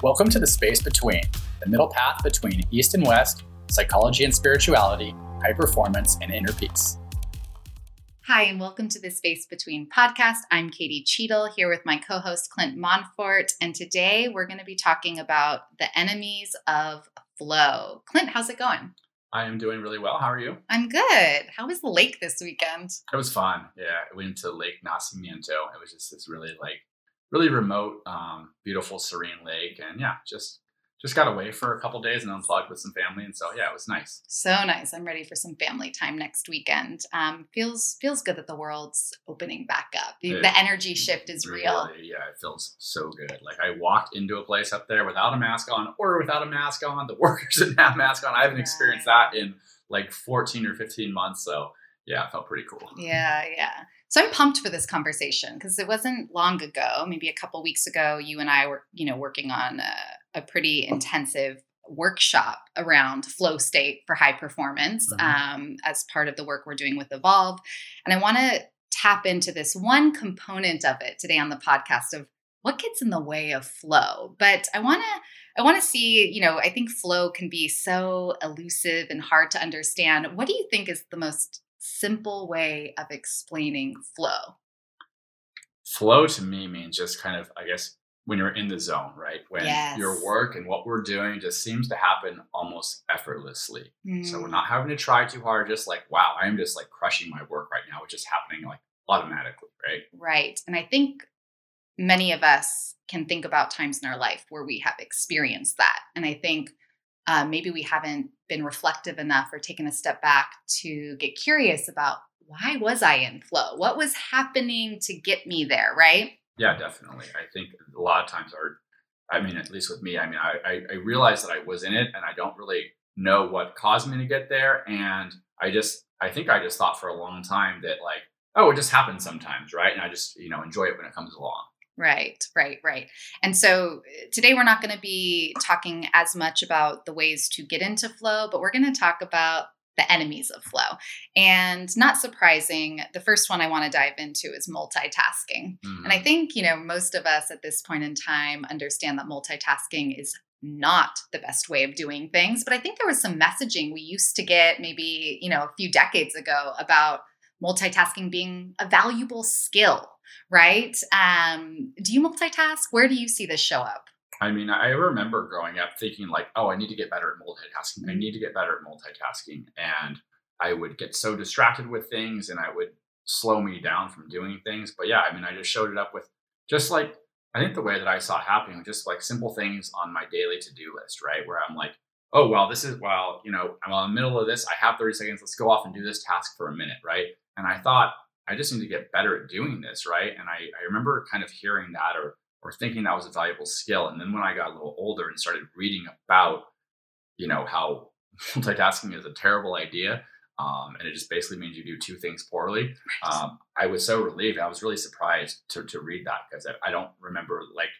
Welcome to the space between, the middle path between East and West, psychology and spirituality, high performance, and inner peace. Hi, and welcome to the Space Between podcast. I'm Katie Cheadle here with my co host Clint Monfort. And today we're going to be talking about the enemies of flow. Clint, how's it going? I am doing really well. How are you? I'm good. How was the lake this weekend? It was fun. Yeah, I went to Lake Nacimiento. It was just this really like really remote, um, beautiful, serene lake, and yeah, just just got away for a couple days and unplugged with some family, and so yeah, it was nice. So nice. I'm ready for some family time next weekend. Um, feels feels good that the world's opening back up. The, It the energy shift is real. Yeah, it feels so good. Like I walked into a place up there without a mask on or without a mask on. The workers didn't have masks on. I haven't experienced that in like 14 or 15 months. So yeah, it felt pretty cool. Yeah, yeah. So I'm pumped for this conversation because it wasn't long ago, maybe a couple weeks ago, you and I were, you know, working on a, a pretty intensive workshop around flow state for high performance Mhm. um, as part of the work we're doing with Evolve. And I want to tap into this one component of it today on the podcast of what gets in the way of flow. But I want to I want to see, you know, I think flow can be so elusive and hard to understand. What do you think is the most simple way of explaining flow? Flow to me means just kind of, I guess, when you're in the zone, right? When Yes. your work and what we're doing just seems to happen almost effortlessly. So we're Mm, not having to try too hard, just like, wow, I'm just like crushing my work right now, which is happening like automatically, right? Right. And I think many of us can think about times in our life where we have experienced that. And I think uh, maybe we haven't been reflective enough or taken a step back to get curious about why was I in flow? What was happening to get me there, right? Yeah, definitely. I think a lot of times our, I mean, at least with me, I mean, I, I, I realized that I was in it and I don't really know what caused me to get there. And I just, I think I just thought for a long time that like, oh, it just happens sometimes, right? And I just, you know, enjoy it when it comes along. Right, right, right. And so uh, today we're not going to be talking as much about the ways to get into flow, but we're going to talk about the enemies of flow. And not surprising, the first one I want to dive into is multitasking. And I Mhm. think, you know, most of us at this point in time understand that multitasking is not the best way of doing things, but I think there was some messaging we used to get maybe, you know, a few decades ago about multitasking being a valuable skill, right? Um, do you multitask? Where do you see this show up? I mean, I remember growing up thinking like, oh, I need to get better at multitasking. I Mhm. need to get better at multitasking. And I would get so distracted with things and I would slow me down from doing things. But yeah, I mean, I just showed it up with just like, I think the way that I saw it happening, just like simple things on my daily to do list, right? Where I'm like, oh, well, this is, well, you know, I'm in the middle of this. I have 30 seconds. Let's go off and do this task for a minute, right? And I thought, I just need to get better at doing this, right? And I, I remember kind of hearing that or or thinking that was a valuable skill. And then when I got a little older and started reading about, you know, how multitasking is a terrible idea, um, and it just basically means you do two things poorly, um, I was so relieved. I was really surprised to to read that because I, I don't remember like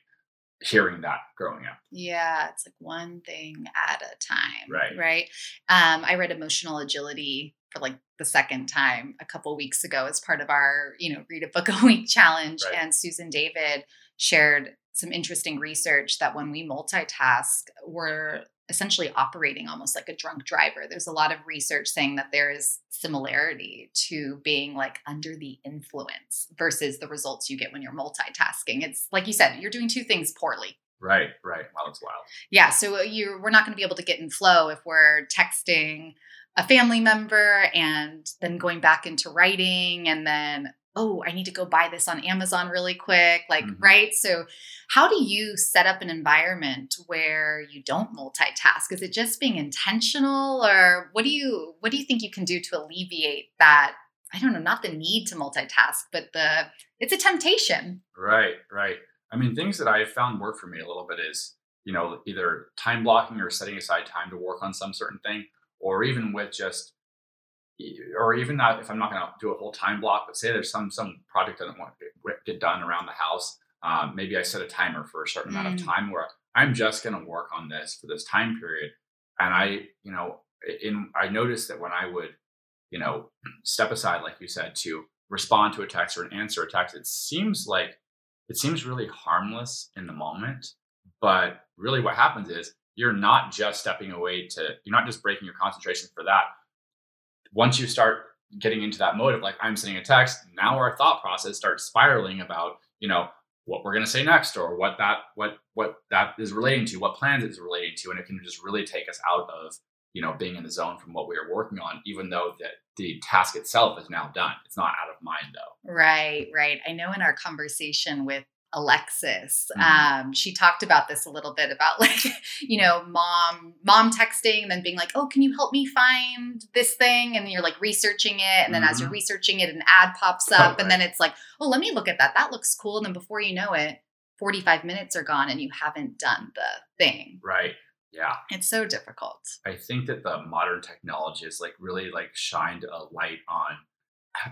hearing that growing up. Yeah, it's like one thing at a time. Right. Right. Um, I read Emotional Agility for like the second time a couple weeks ago as part of our, you know, read a book a week challenge. Right. And Susan David shared some interesting research that when we multitask, we're essentially operating almost like a drunk driver. There's a lot of research saying that there is similarity to being like under the influence versus the results you get when you're multitasking. It's like you said, you're doing two things poorly. Right, right. Wow, that's wild. Yeah, so uh, you we're not going to be able to get in flow if we're texting a family member and then going back into writing and then oh, I need to go buy this on Amazon really quick, like Mhm. right? So how do you set up an environment where you don't multitask? Is it just being intentional or what do you what do you think you can do to alleviate that I don't know, not the need to multitask, but the it's a temptation. Right, right. I mean, things that I have found work for me a little bit is, you know, either time blocking or setting aside time to work on some certain thing, or even with just, or even not if I'm not going to do a whole time block, but say there's some some project I don't want to get, get done around the house. Um, maybe I set a timer for a certain amount of Mm. time where I'm just going to work on this for this time period, and I, you know, in I noticed that when I would, you know, step aside, like you said, to respond to a text or an answer a text, it seems like it seems really harmless in the moment, But really, what happens is you're not just stepping away to, you're not just breaking your concentration for that. Once you start getting into that mode of like, I'm sending a text, now our thought process starts spiraling about, you know, what we're going to say next or what that what what that is relating to what plans it's relating to and it can just really take us out of you know being in the zone from what we are working on even though that the task itself is now done. It's not out of mind though. Right right. I know in our conversation with Alexis. Mhm. Um, she talked about this a little bit about like, you know, mom, mom texting and then being like, oh, can you help me find this thing? And you're like researching it. And then as you're Mhm. researching it, an ad pops up. Right. And then it's like, oh, let me look at that. That looks cool. And then before you know it, 45 minutes are gone and you haven't done the thing. right yeah It's so difficult. i think that the modern technology has like really like shined a light on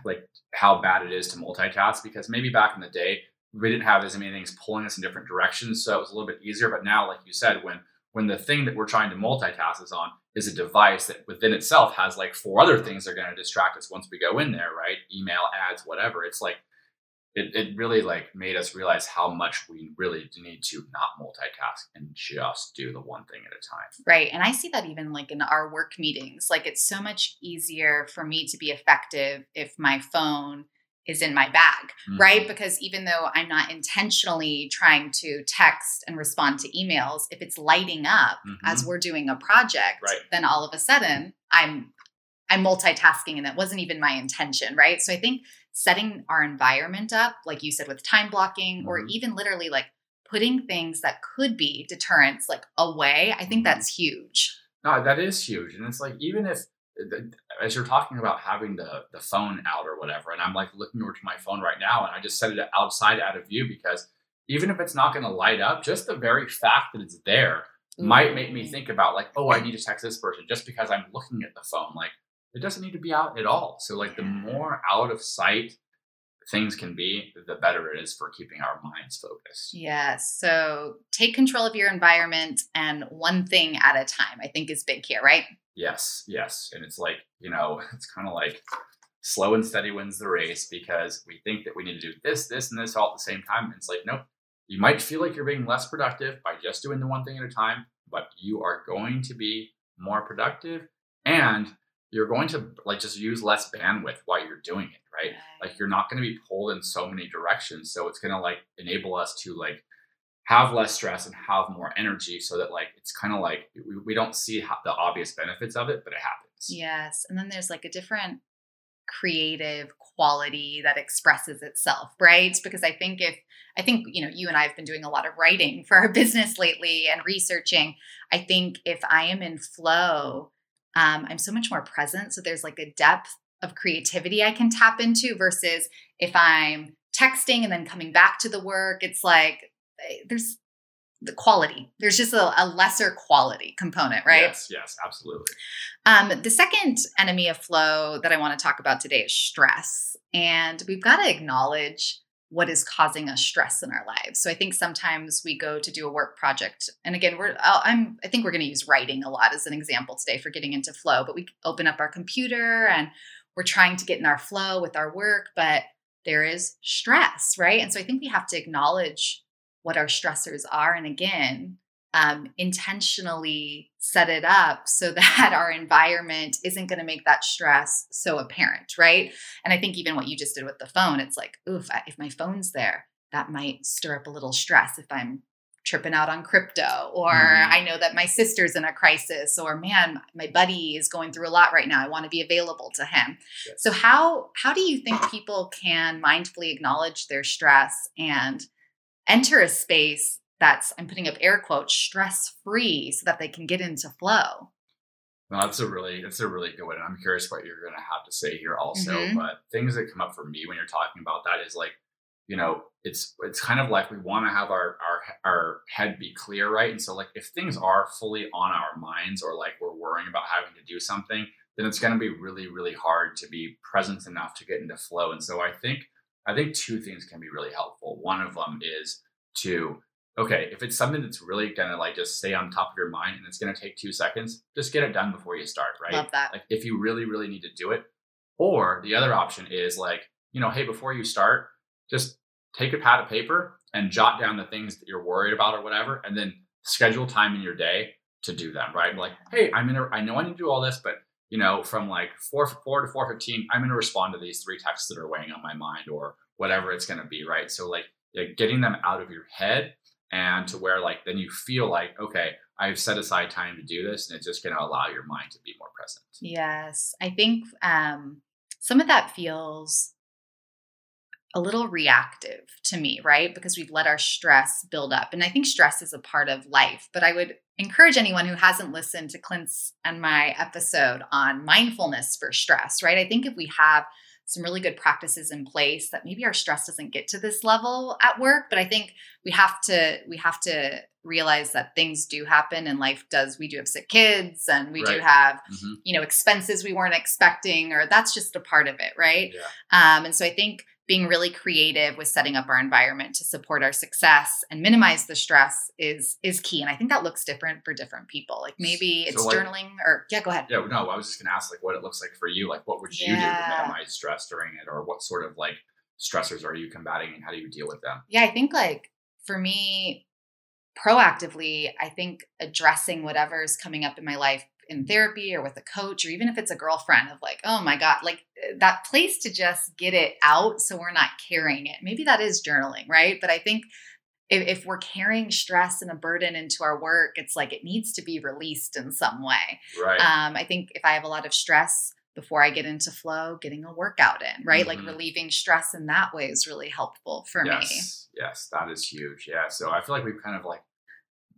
like how bad it is to multitask because maybe back in the day we didn't have as many things pulling us in different directions so it was a little bit easier but now like you said when when the thing that we're trying to multitask is on is a device that within itself has like four other things that are going to distract us once we go in there right email ads whatever it's like it, it really like made us realize how much we really need to not multitask and just do the one thing at a time Right. And I see that even like in our work meetings. Like it's so much easier for me to be effective if my phone is in my bag, right? Mhm. Because even though I'm not intentionally trying to text and respond to emails, if it's lighting up as we're doing a project, Right. then all of a sudden I'm I'm multitasking and that wasn't even my intention, right? So I think setting our environment up, like you said, with time blocking, or Mhm. even literally like putting things that could be deterrents like away, I think Mhm. that's huge. No, that is huge, and it's like even if as you're talking about having the the phone out or whatever, and I'm like looking over to my phone right now, and I just set it outside out of view because even if it's not going to light up, just the very fact that it's there might make me mm. think about like, oh, I need to text this person just because I'm looking at the phone. Like it doesn't need to be out at all. So like the more out of sight things can be, the better it is for keeping our minds focused. Yes. So take control of your environment and one thing at a time, I think is big here, right? Yes, yes. And it's like, you know, it's kind of like slow and steady wins the race because we think that we need to do this, this, and this all at the same time. And it's like, nope. You might feel like you're being less productive by just doing the one thing at a time, but you are going to be more productive and you're going to like just use less bandwidth while you're doing it, right? Like you're not going to be pulled in so many directions. So it's going to like enable us to like have less stress and have more energy so that like it's kind of like we, we don't see the obvious benefits of it, but it happens. Yes. And then there's like a different creative quality that expresses itself, right? Because I think if, I think, you know, you and I have been doing a lot of writing for our business lately and researching. I think if I am in flow, um, I'm so much more present. So there's like a depth of creativity I can tap into versus if I'm texting and then coming back to the work, it's like there's the quality. There's just a, a lesser quality component, right? Yes, yes, absolutely. Um, the second enemy of flow that I want to talk about today is stress. And we've got to acknowledge what is causing us stress in our lives. So I think sometimes we go to do a work project, and again, we're I'll- I'm I think we're going to use writing a lot as an example today for getting into flow. But we open up our computer and we're trying to get in our flow with our work, but there is stress, right? And so I think we have to acknowledge what our stressors are, and again, um, intentionally set it up so that our environment isn't going to make that stress so apparent, right? And I think even what you just did with the phone, it's like, oof, if my phone's there, that might stir up a little stress if I'm tripping out on crypto, or Mhm. I know that my sister's in a crisis, or man, my buddy is going through a lot right now. I want to be available to him. Yes. So how how do you think people can mindfully acknowledge their stress and enter a space that's I'm putting up air quotes stress free so that they can get into flow. No, that's a really that's a really good one. And I'm curious what you're gonna have to say here also. Mhm. But things that come up for me when you're talking about that is like, you know, it's it's kind of like we want to have our our our head be clear, right? And so like if things are fully on our minds or like we're worrying about having to do something, then it's gonna be really, really hard to be present enough to get into flow. And so I think I think two things can be really helpful. One of them is to okay, if it's something that's really gonna like just stay on top of your mind and it's gonna take two seconds, just get it done before you start, right? Love that. Like if you really, really need to do it. Or the other option is like, you know, hey, before you start, just take a pad of paper and jot down the things that you're worried about or whatever, and then schedule time in your day to do them. Right? Like, hey, I'm gonna. I know I need to do all this, but you know, from like four four to four fifteen, I'm gonna respond to these three texts that are weighing on my mind or whatever it's gonna be. Right? So like, getting them out of your head and to where like then you feel like okay I've set aside time to do this, and it's just going to allow your mind to be more present. Yes, I think um, some of that feels a little reactive to me, right? Because we've let our stress build up. And I think stress is a part of life. But I would encourage anyone who hasn't listened to Clint's and my episode on mindfulness for stress, right? I think if we have some really good practices in place that maybe our stress doesn't get to this level at work but i think we have to we have to realize that things do happen and life does we do have sick kids and we right. do have mm-hmm. you know expenses we weren't expecting or that's just a part of it right yeah. um, and so i think being really creative with setting up our environment to support our success and minimize the stress is is key. And i think that looks different for different people. Like maybe it's so like, journaling or yeah go ahead. Yeah no i was just going to ask like what it looks like for you. Like what would you yeah. do to minimize stress during it? Or what sort of like stressors are you combating and how do you deal with them? Yeah i think like for me proactively i think addressing whatever's coming up in my life in therapy or with a coach or even if it's a girlfriend of like oh my god like eh, that place to just get it out so we're not carrying it maybe that is journaling right but i think if, if we're carrying stress and a burden into our work it's like it needs to be released in some way right um, i think if i have a lot of stress before I get into flow, getting a workout in, right? Mm-hmm. Like relieving stress in that way is really helpful for yes. me. Yes, that is huge. Yeah. So I feel like we've kind of like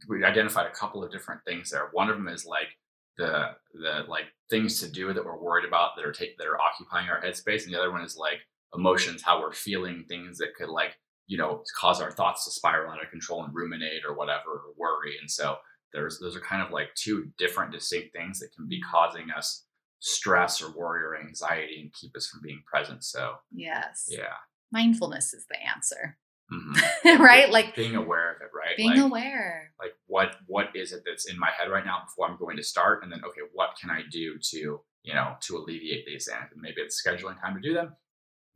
we identified a couple of different things there. One of them is like the the like things to do that we're worried about that are take that are occupying our headspace, and the other one is like emotions, how we're feeling things that could like you know cause our thoughts to spiral out of control and ruminate or whatever or worry. And so there's those are kind of like two different distinct things that can be causing us stress or worry or anxiety and keep us from being present. So yes, yeah, mindfulness is the answer. Mm-hmm. right? Like being aware of it, right? Being like, aware. Like what what is it that's in my head right now before I'm going to start? And then okay, what can I do to, you know, to alleviate these and maybe it's scheduling time to do them.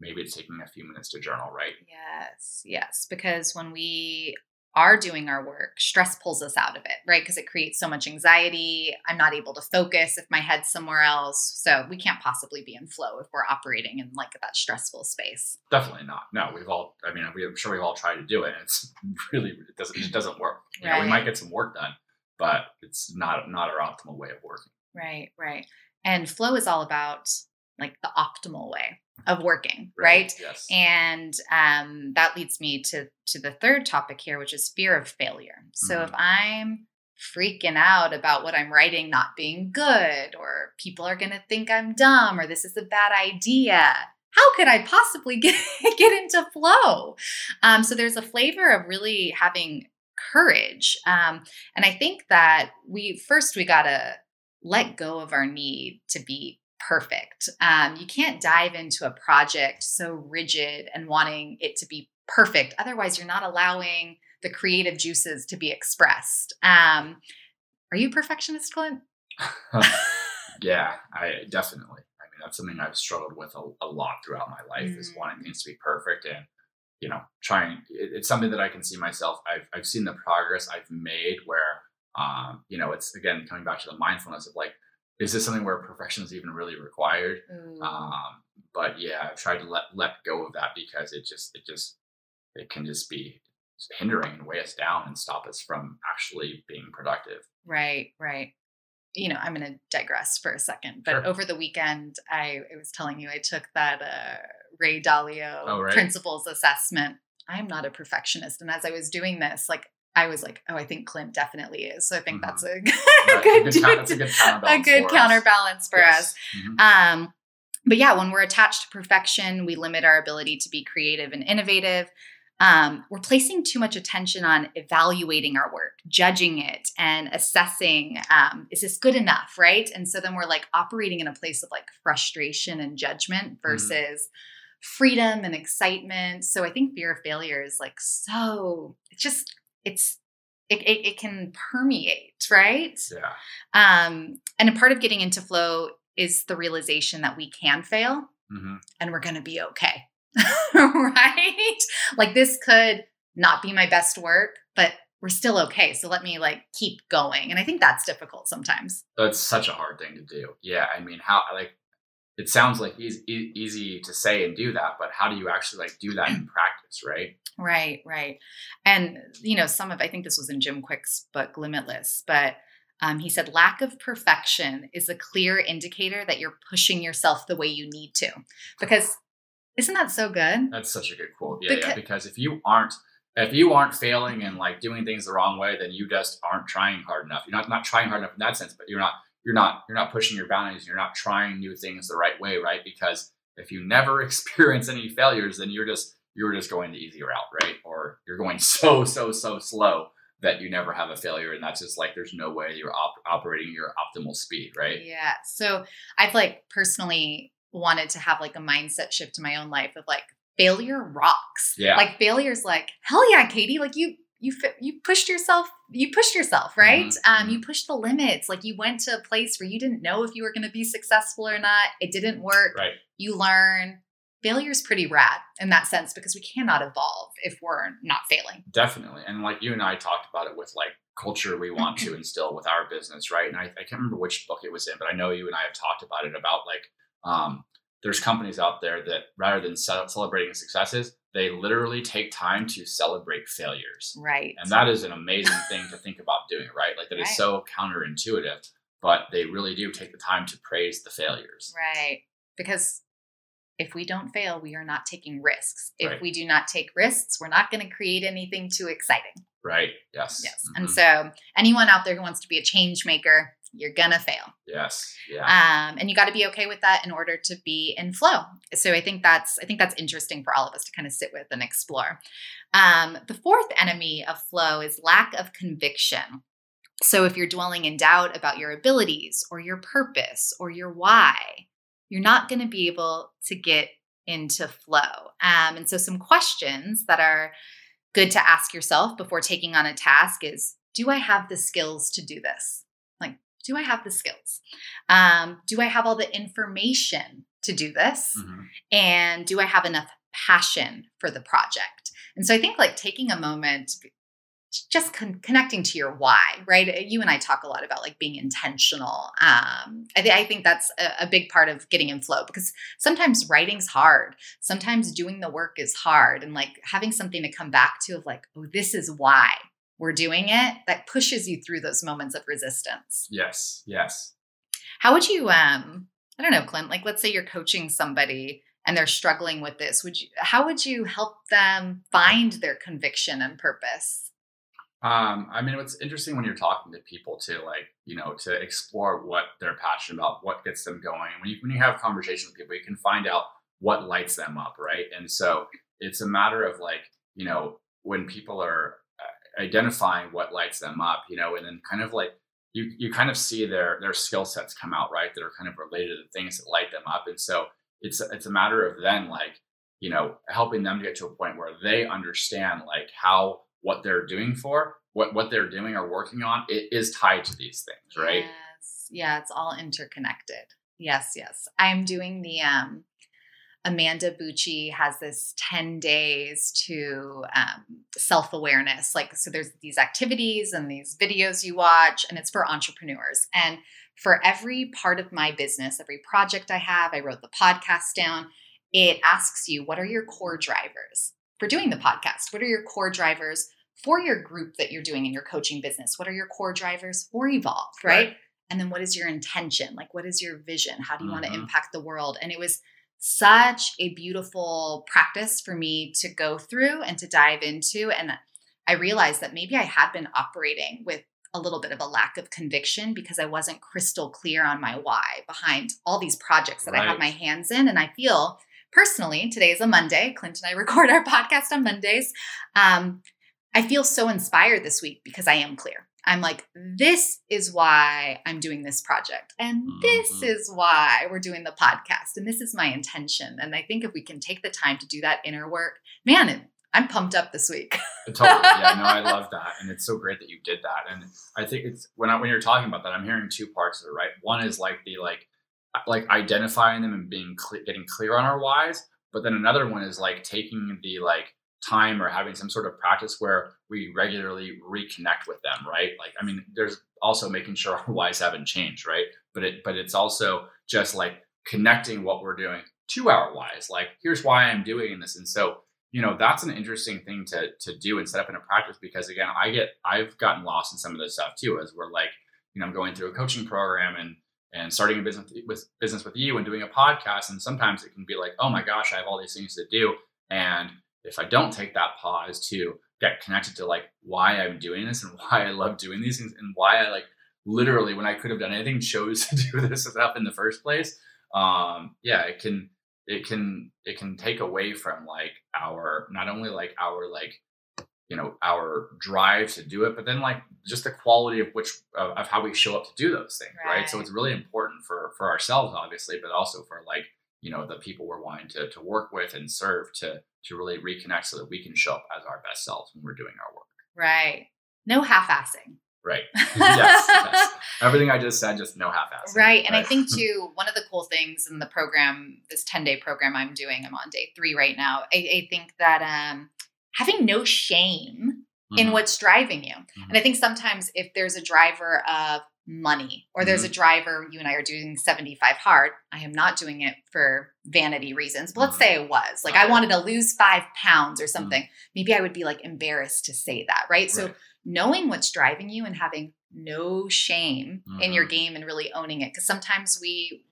Maybe it's taking a few minutes to journal, right? Yes, yes. Because when we are doing our work, stress pulls us out of it, right? Because it creates so much anxiety. I'm not able to focus if my head's somewhere else. So we can't possibly be in flow if we're operating in like that stressful space. Definitely not. No, we've all. I mean, I'm sure we've all tried to do it. It's really it doesn't it doesn't work. You right. know, we might get some work done, but it's not not our optimal way of working. Right, right. And flow is all about like the optimal way of working right, right? Yes. and um, that leads me to to the third topic here which is fear of failure so mm-hmm. if i'm freaking out about what i'm writing not being good or people are going to think i'm dumb or this is a bad idea how could i possibly get, get into flow um, so there's a flavor of really having courage um, and i think that we first we got to let go of our need to be perfect. Um, you can't dive into a project so rigid and wanting it to be perfect. Otherwise, you're not allowing the creative juices to be expressed. Um, are you a perfectionist, Clint? yeah, I definitely. I mean, that's something I've struggled with a, a lot throughout my life mm. is wanting things to be perfect and you know trying. It, it's something that I can see myself. I've I've seen the progress I've made where um, you know it's again coming back to the mindfulness of like is this something where perfection is even really required? Mm. Um, but yeah, I've tried to let let go of that because it just it just it can just be hindering and weigh us down and stop us from actually being productive. Right, right. You know, I'm going to digress for a second, but sure. over the weekend, I, I, was telling you I took that uh, Ray Dalio oh, right. principles assessment. I'm not a perfectionist, and as I was doing this, like I was like, oh, I think Clint definitely is. So I think mm-hmm. that's a good, good, a good, a good counterbalance for yes. us. Mm-hmm. Um, but yeah, when we're attached to perfection, we limit our ability to be creative and innovative. Um, we're placing too much attention on evaluating our work, judging it, and assessing um, is this good enough, right? And so then we're like operating in a place of like frustration and judgment mm-hmm. versus mm-hmm. freedom and excitement. So I think fear of failure is like so, it's just it's it, it, it can permeate, right? Yeah. Um, and a part of getting into flow is the realization that we can fail mm-hmm. and we're going to be okay. right? Like this could not be my best work, but we're still okay. So let me like keep going. And I think that's difficult sometimes. That's such a hard thing to do. Yeah. I mean, how, like, it sounds like easy, easy to say and do that, but how do you actually like do that in practice, right? Right, right. And, you know, some of, I think this was in Jim Kwik's book, Limitless, but um, he said, lack of perfection is a clear indicator that you're pushing yourself the way you need to. Because isn't that so good? That's such a good quote. Yeah, because, yeah. Because if you aren't, if you aren't failing and like doing things the wrong way, then you just aren't trying hard enough. You're not not trying hard enough in that sense, but you're not you're not you're not pushing your boundaries. You're not trying new things the right way, right? Because if you never experience any failures, then you're just you're just going the easy route, right? Or you're going so so so slow that you never have a failure and that's just like there's no way you're op- operating your optimal speed right yeah so i've like personally wanted to have like a mindset shift in my own life of like failure rocks yeah like failure's like hell yeah katie like you you you pushed yourself you pushed yourself right mm-hmm. um you mm-hmm. pushed the limits like you went to a place where you didn't know if you were going to be successful or not it didn't work right you learn failure is pretty rad in that sense because we cannot evolve if we're not failing. Definitely. And like you and I talked about it with like culture we want to instill with our business, right? And I, I can't remember which book it was in, but I know you and I have talked about it about like, um, there's companies out there that rather than celebrating successes, they literally take time to celebrate failures. Right. And that is an amazing thing to think about doing, right? Like that right. is so counterintuitive, but they really do take the time to praise the failures. Right. Because if we don't fail, we are not taking risks. If right. we do not take risks, we're not going to create anything too exciting. Right. Yes. Yes. Mm-hmm. And so, anyone out there who wants to be a change maker, you're gonna fail. Yes. Yeah. Um, and you got to be okay with that in order to be in flow. So I think that's I think that's interesting for all of us to kind of sit with and explore. Um, the fourth enemy of flow is lack of conviction. So if you're dwelling in doubt about your abilities or your purpose or your why, you're not going to be able to get into flow. Um, and so, some questions that are good to ask yourself before taking on a task is Do I have the skills to do this? Do I have the skills? Um, do I have all the information to do this? Mm-hmm. And do I have enough passion for the project? And so, I think like taking a moment just con- connecting to your why, right? Uh, you and I talk a lot about like being intentional. Um, I, th- I think that's a, a, big part of getting in flow because sometimes writing's hard. Sometimes doing the work is hard, and like having something to come back to of like, oh, this is why we're doing it. That pushes you through those moments of resistance. Yes. Yes. How would you? Um, I don't know, Clint. Like, let's say you're coaching somebody and they're struggling with this. Would you? How would you help them find their conviction and purpose? Um, I mean, it's interesting when you're talking to people to like, you know, to explore what they're passionate about, what gets them going. When you when you have conversations with people, you can find out what lights them up, right? And so it's a matter of like, you know, when people are identifying what lights them up, you know, and then kind of like you you kind of see their their skill sets come out, right? That are kind of related to the things that light them up, and so it's it's a matter of then like, you know, helping them to get to a point where they understand like how what they're doing for, what what they're doing or working on, it is tied to these things, right? Yes. Yeah, it's all interconnected. Yes, yes. I'm doing the um Amanda Bucci has this 10 days to um, self awareness. Like, so there's these activities and these videos you watch, and it's for entrepreneurs. And for every part of my business, every project I have, I wrote the podcast down. It asks you, what are your core drivers? for doing the podcast? What are your core drivers for your group that you're doing in your coaching business? What are your core drivers for Evolve, right? right. And then what is your intention? Like, what is your vision? How do you mm-hmm. want to impact the world? And it was such a beautiful practice for me to go through and to dive into. And I realized that maybe I had been operating with a little bit of a lack of conviction because I wasn't crystal clear on my why behind all these projects that right. I have my hands in. And I feel personally, today is a Monday. Clint and I record our podcast on Mondays. Um, I feel so inspired this week because I am clear. I'm like, this is why I'm doing this project. And this mm-hmm. is why we're doing the podcast. And this is my intention. And I think if we can take the time to do that inner work, man, I'm pumped up this week. totally. Yeah, no, I love that. And it's so great that you did that. And I think it's when I, when you're talking about that, I'm hearing two parts of it, right? One is like the like like identifying them and being getting clear on our whys but then another one is like taking the like time or having some sort of practice where we regularly reconnect with them, right? Like, I mean, there's also making sure our whys haven't changed, right? But it, but it's also just like connecting what we're doing to our whys. Like, here's why I'm doing this, and so you know that's an interesting thing to to do and set up in a practice because again, I get I've gotten lost in some of this stuff too, as we're like, you know, I'm going through a coaching program and and starting a business with business with you and doing a podcast, and sometimes it can be like, oh my gosh, I have all these things to do, and if I don't take that pause to get connected to like why I'm doing this and why I love doing these things and why I like literally when I could have done anything chose to do this stuff in the first place, um, yeah, it can it can it can take away from like our not only like our like you know our drive to do it but then like just the quality of which of, of how we show up to do those things right. right. so it's really important for for ourselves obviously but also for like you know the people we're wanting to to work with and serve to to really reconnect so that we can show up as our best selves when we're doing our work right no half-assing Right. yes, yes. Everything I just said, just no half ass. Right. And right. I think too, one of the cool things in the program, this 10 day program I'm doing, I'm on day three right now. I, I think that um, having no shame mm-hmm. in what's driving you. Mm-hmm. And I think sometimes if there's a driver of money or there's mm-hmm. a driver, you and I are doing 75 hard, I am not doing it for vanity reasons. But let's mm-hmm. say it was like I wanted to lose five pounds or mm-hmm. something. Maybe I would be like embarrassed to say that. Right. right. So knowing what's driving you and having no shame mm-hmm. in your mm-hmm. game and really owning it because sometimes we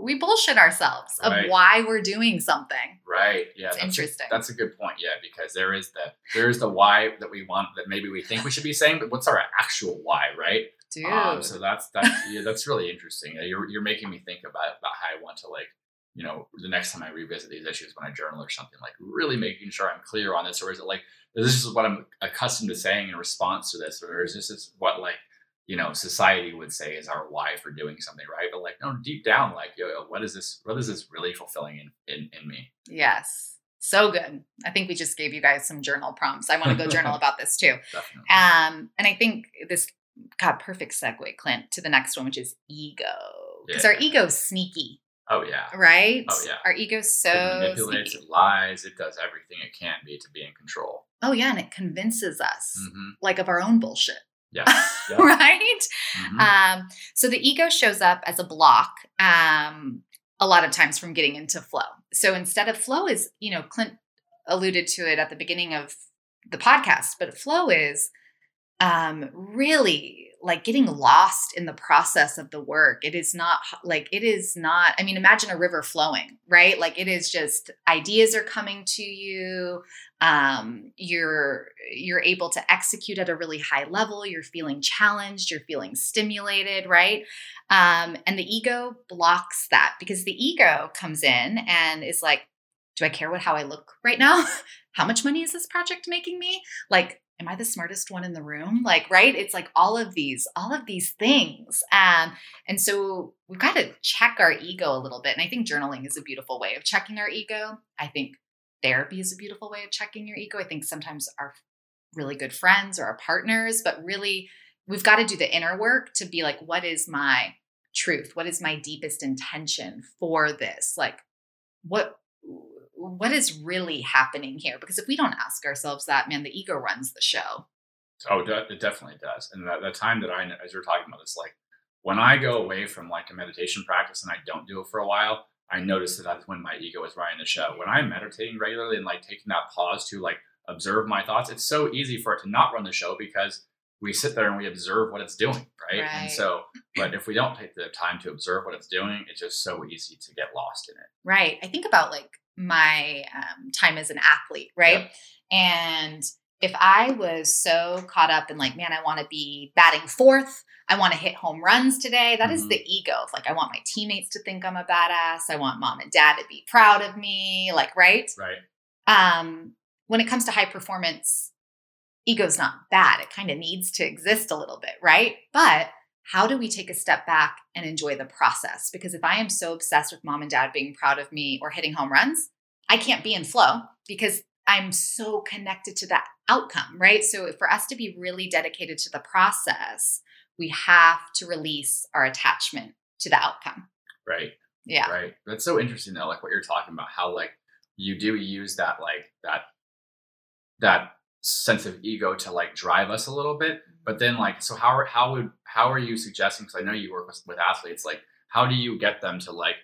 we bullshit ourselves of right. why we're doing something. Right. Yeah. It's that's interesting. A, that's a good point. Yeah, because there is the there is the why that we want that maybe we think we should be saying, but what's our actual why, right? Dude. Um, so that's that's yeah, that's really interesting. You're you're making me think about about how I want to like you know, the next time I revisit these issues when I journal or something, like really making sure I'm clear on this, or is it like this is what I'm accustomed to saying in response to this, or is this what like you know society would say is our why for doing something, right? But like no, deep down, like yo, what is this? What is this really fulfilling in in, in me? Yes. So good. I think we just gave you guys some journal prompts. I want to go journal about this too. Definitely. Um, and I think this got perfect segue, Clint, to the next one, which is ego. Because yeah. our ego's sneaky. Oh yeah. Right? Oh yeah. Our ego's so it manipulates, sneaky. it lies, it does everything it can be to be in control. Oh yeah, and it convinces us mm-hmm. like of our own bullshit. Yeah. Right? Mm-hmm. Um, so the ego shows up as a block um, a lot of times from getting into flow. So instead of flow is, you know, Clint alluded to it at the beginning of the podcast, but flow is um, really like getting lost in the process of the work. It is not like it is not, I mean, imagine a river flowing, right? Like it is just ideas are coming to you. Um, you're you're able to execute at a really high level, you're feeling challenged, you're feeling stimulated, right? Um, and the ego blocks that because the ego comes in and is like, do I care what how I look right now? how much money is this project making me? Like am I the smartest one in the room? Like, right? It's like all of these, all of these things. Um, and so we've got to check our ego a little bit. And I think journaling is a beautiful way of checking our ego. I think therapy is a beautiful way of checking your ego. I think sometimes our really good friends or our partners, but really we've got to do the inner work to be like, what is my truth? What is my deepest intention for this? Like, what what is really happening here? Because if we don't ask ourselves that, man, the ego runs the show. Oh, it definitely does. And that, the time that I, as you're talking about this, like when I go away from like a meditation practice and I don't do it for a while, I notice that that's when my ego is running the show. When I'm meditating regularly and like taking that pause to like observe my thoughts, it's so easy for it to not run the show because we sit there and we observe what it's doing, right? right? And so, but if we don't take the time to observe what it's doing, it's just so easy to get lost in it. Right. I think about like my um, time as an athlete, right? And if I was so caught up in like, man, I want to be batting fourth, I want to hit home runs today. That mm-hmm. is the ego of like, I want my teammates to think I'm a badass. I want mom and dad to be proud of me. Like, right? Right. Um, when it comes to high performance, ego's not bad. It kind of needs to exist a little bit, right? But how do we take a step back and enjoy the process? Because if I am so obsessed with mom and dad being proud of me or hitting home runs, I can't be in flow because I'm so connected to that outcome, right? So for us to be really dedicated to the process, we have to release our attachment to the outcome. Right. Yeah. Right. That's so interesting though, like what you're talking about, how like you do use that like that that sense of ego to like drive us a little bit. But then like, so how are, how would, how are you suggesting, cause I know you work with, with athletes, like how do you get them to like,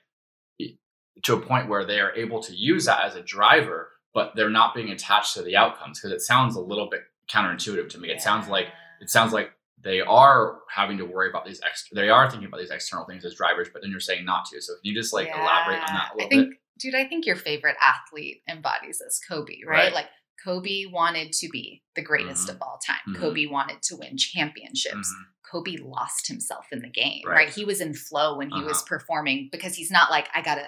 to a point where they are able to use that as a driver, but they're not being attached to the outcomes? Cause it sounds a little bit counterintuitive to me. It sounds like, it sounds like they are having to worry about these extra, they are thinking about these external things as drivers, but then you're saying not to. So can you just like Yeah. elaborate on that a I little I think, bit? dude, I think your favorite athlete embodies this, Kobe, right? Right. Like Kobe wanted to be the greatest Mhm. of all time. Mhm. Kobe wanted to win championships. Mhm. Kobe lost himself in the game, Right. right? He was in flow when he was Uh-huh. performing because he's not like, I gotta,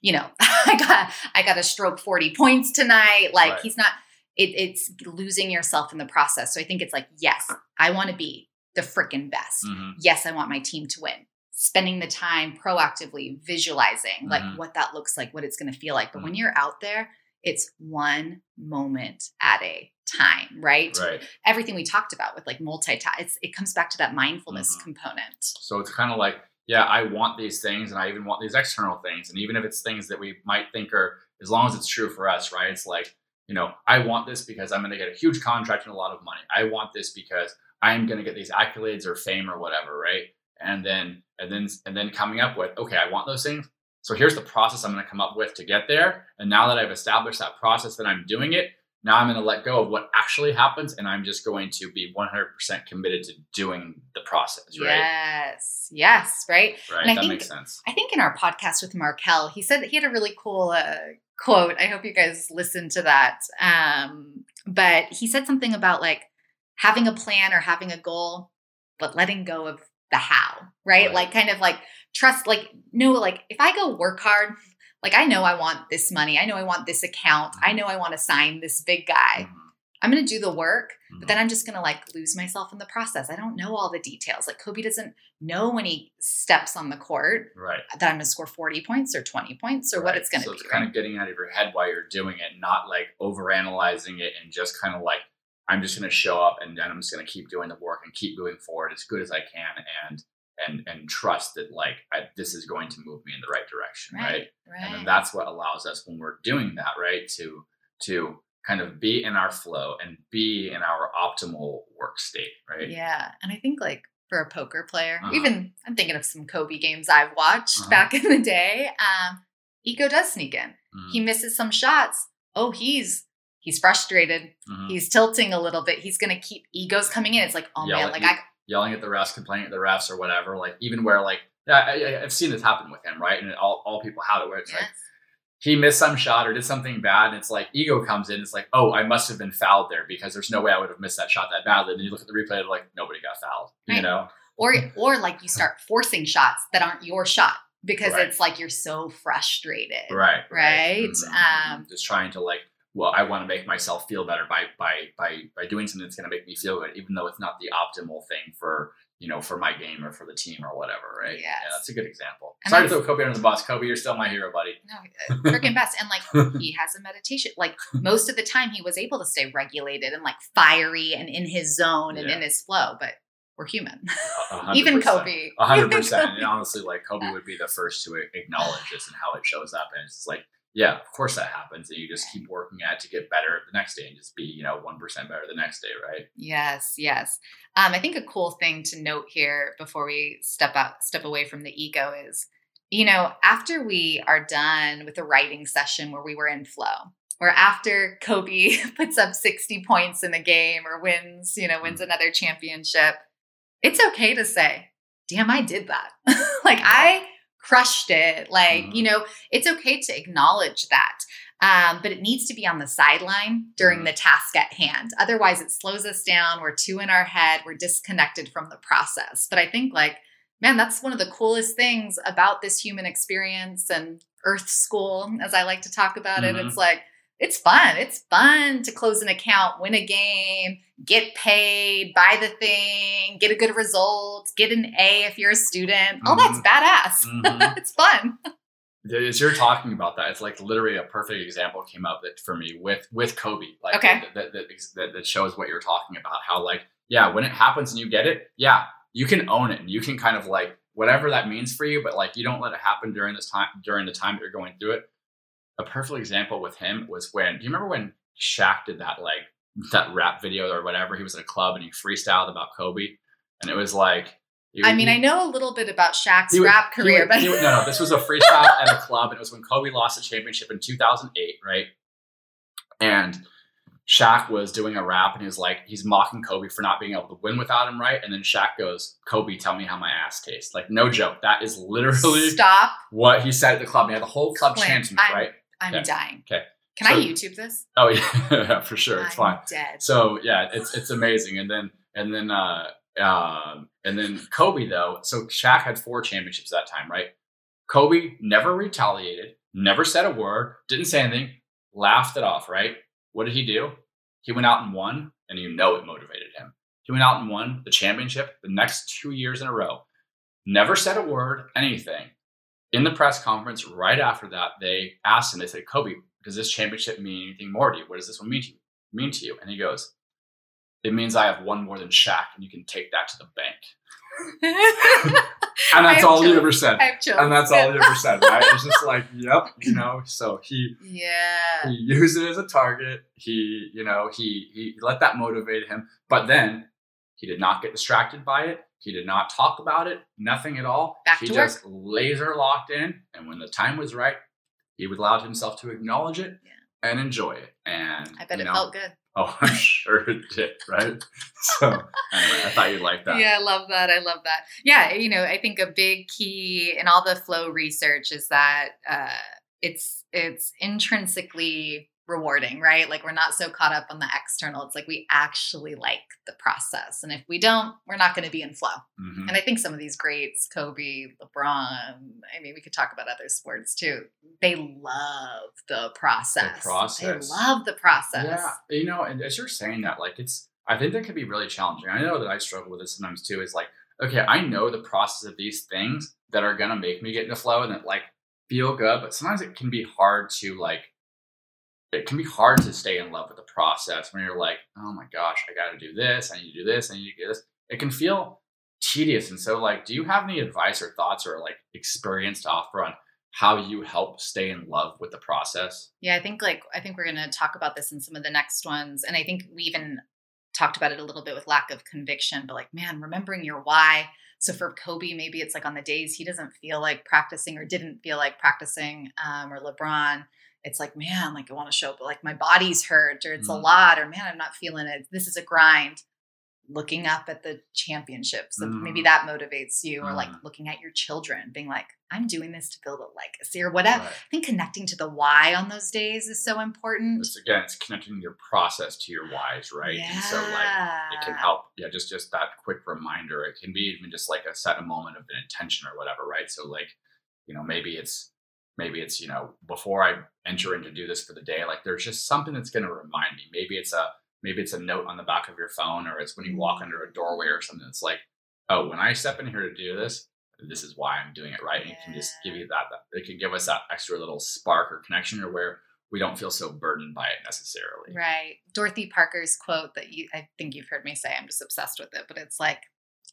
you know, I got I gotta stroke 40 points tonight. Like Right. he's not, it, it's losing yourself in the process. So I think it's like, yes, I want to be the freaking best. Mhm. Yes, I want my team to win. Spending the time proactively visualizing like Mhm. what that looks like, what it's gonna feel like. But when Mhm. you're out there, it's one moment at a time, right? Right. Everything we talked about with like multitask, it comes back to that mindfulness Mhm. component. So it's kind of like, yeah, I want these things and I even want these external things. And even if it's things that we might think are, as long as it's true for us, right? It's like, you know, I want this because I'm going to get a huge contract and a lot of money. I want this because I'm going to get these accolades or fame or whatever, right? And then, and then, and then coming up with, okay, I want those things. So here's the process I'm going to come up with to get there. And now that I've established that process that I'm doing it, now I'm going to let go of what actually happens and I'm just going to be 100% committed to doing the process, right? Yes, yes, right. Right. And I that think- makes sense. I think in our podcast with Markel, he said that he had a really cool uh, quote. I hope you guys listened to that. Um, but he said something about like having a plan or having a goal, but letting go of the how, right? Right. Like kind of like trust, like, no, like if I go work hard, like I know I want this money. I know I want this account. I know I want to sign this big guy. Mhm, I'm going to do the work, but then I'm just going to like lose myself in the process. I don't know all the details. Like Kobe doesn't know when he steps on the court right. that I'm going to score 40 points or 20 points or what it's going to so be. it's kind right? of getting out of your head while you're doing it, not like overanalyzing it and just kind of like, I'm just going to show up and then I'm just going to keep doing the work and keep moving forward as good as I can and and and trust that like I, this is going to move me in the right direction, right? right. And then that's what allows us when we're doing that, right? To to kind of be in our flow and be in our optimal work state, right? Yeah. And I think like for a poker player, Uh-huh. even I'm thinking of some Kobe games I've watched Uh-huh. back in the day. Um, ego does sneak in. Mhm, He misses some shots. Oh, he's he's frustrated. mhm. He's tilting a little bit. He's gonna keep egos coming in. It's like, oh Yeah, man, like like I yelling at the refs, complaining at the refs, or whatever. Like even where like yeah, I, I've seen this happen with him, right? And all, all people have it where it's yes. like he missed some shot or did something bad, and it's like ego comes in. It's like oh, I must have been fouled there because there's no way I would have missed that shot that badly. Then you look at the replay, and like nobody got fouled, you know? or or like you start forcing shots that aren't your shot because Right. it's like you're so frustrated. Right, Right. Mhm, Um, mhm. just trying to like. Well, I want to make myself feel better by by by by doing something that's going to make me feel good, even though it's not the optimal thing for you know for my game or for the team or whatever, right? Yeah, that's a good example. And Sorry to throw Kobe under the bus. Kobe, you're still my hero, buddy. No, uh, freaking best. And like he has a meditation. Like most of the time, he was able to stay regulated and like fiery and in his zone and Yeah. in his flow. But we're human. Even. Kobe. 100%. And honestly, like Kobe would be the first to acknowledge this and how it shows up. And it's like, yeah, of course that happens. And you just keep working at it to get better the next day and just be, you know, one percent better the next day, right? Yes, yes. Um, I think a cool thing to note here before we step out, step away from the ego is, you know, after we are done with the writing session where we were in flow, or after Kobe puts up 60 points in a game or wins, you know, wins another championship, it's okay to say, damn, I did that. like I crushed it. Like, Mhm. you know, it's okay to acknowledge that. Um, but it needs to be on the sideline during Mhm. the task at hand. Otherwise, it slows us down. We're too in our head. We're disconnected from the process. But I think, like, man, that's one of the coolest things about this human experience and Earth School, as I like to talk about it. Mhm. It's like, it's fun. It's fun to close an account, win a game, get paid, buy the thing, get a good result, get an A if you're a student. Oh, that's badass. Mhm. it's fun. As you're talking about that, it's like literally a perfect example came up that for me with with Kobe, like Okay. that, that, that, that shows what you're talking about. How like yeah, when it happens and you get it, yeah, you can own it and you can kind of like whatever that means for you, but like you don't let it happen during this time during the time that you're going through it. A perfect example with him was when do you remember when Shaq did that like that rap video or whatever. He was at a club and he freestyled about Kobe, and it was like. he- I mean, he- I know a little bit about Shaq's would- rap career, would- but would- no, no, this was a freestyle at a club, and it was when Kobe lost the championship in 2008, right? And Shaq was doing a rap, and he was like, he's mocking Kobe for not being able to win without him, right? And then Shaq goes, "Kobe, tell me how my ass tastes." Like, no joke, that is literally stop. what he said at the club. And he had the whole club chanting, right? I'm Okay. dying. Okay. Can I YouTube this? Oh yeah, for sure, it's I'm fine. dead. So yeah, it's it's amazing. And then and then uh um and then Kobe though. So Shaq had four championships that time, right? Kobe never retaliated, never said a word, didn't say anything, laughed it off, right? What did he do? He went out and won, and you know it motivated him. He went out and won the championship the next two years in a row. Never said a word, anything. In the press conference right after that, they asked him, they said, Kobe, does this championship mean anything more to you? What does this one mean to you? mean to you? And he goes, It means I have one more than Shaq, and you can take that to the bank. And that's all he ever said. I have chills. And that's all he ever said, right? It's just like, yep, you know. So he Yeah. he used it as a target. He, you know, he he let that motivate him. But then he did not get distracted by it. He did not talk about it. Nothing at all. Back he just laser locked in. And when the time was right, he would allowed himself to acknowledge it Yeah. and enjoy it. And I bet it know, felt good. Oh, I'm sure it did, right? So anyway, I thought you'd like that. Yeah, I love that. I love that. Yeah, you know, I think a big key in all the flow research is that uh, it's it's intrinsically rewarding, right? Like we're not so caught up on the external. It's like we actually like the process, and if we don't, we're not going to be in flow. Mhm. And I think some of these greats, Kobe, LeBron, I mean, we could talk about other sports too. They love the process. process. They love the process. Yeah, you know, and as you're saying that, like it's, I think that can be really challenging. I know that I struggle with it sometimes too. Is like, okay, I know the process of these things that are gonna make me get into flow and that like feel good, but sometimes it can be hard to like, it can be hard to stay in love with the process when you're like, oh my gosh, I got to do this, I need to do this, I need to do this. It can feel tedious, and so like, do you have any advice or thoughts or like experience to offer on? How you help stay in love with the process? Yeah, I think like I think we're going to talk about this in some of the next ones, and I think we even talked about it a little bit with lack of conviction. But like, man, remembering your why. So for Kobe, maybe it's like on the days he doesn't feel like practicing or didn't feel like practicing, um, or LeBron, it's like, man, like I want to show up, but like my body's hurt, or it's a Mm. lot, or man, I'm not feeling it. This is a grind. Looking up at the championships, so maybe Mm. that motivates you, or like Mm. looking at your children, being like, I'm doing this to build a legacy, or whatever. Right. I think connecting to the why on those days is so important. it's again it's connecting your process to your whys right and so like it can help yeah just just that quick reminder it can be even just like a set a moment of an intention or whatever right so like you know maybe it's maybe it's you know before i enter in to do this for the day like there's just something that's going to remind me. Maybe it's a maybe it's a note on the back of your phone or it's when you walk under a doorway or something it's like oh when i step in here to do this this is why i'm doing it right? And it can just give you that, that it can give us that extra little spark or connection or where we don't feel so burdened by it necessarily. Right. Dorothy Parker's quote that you I think you've heard me say, I'm just obsessed with it, but it's like,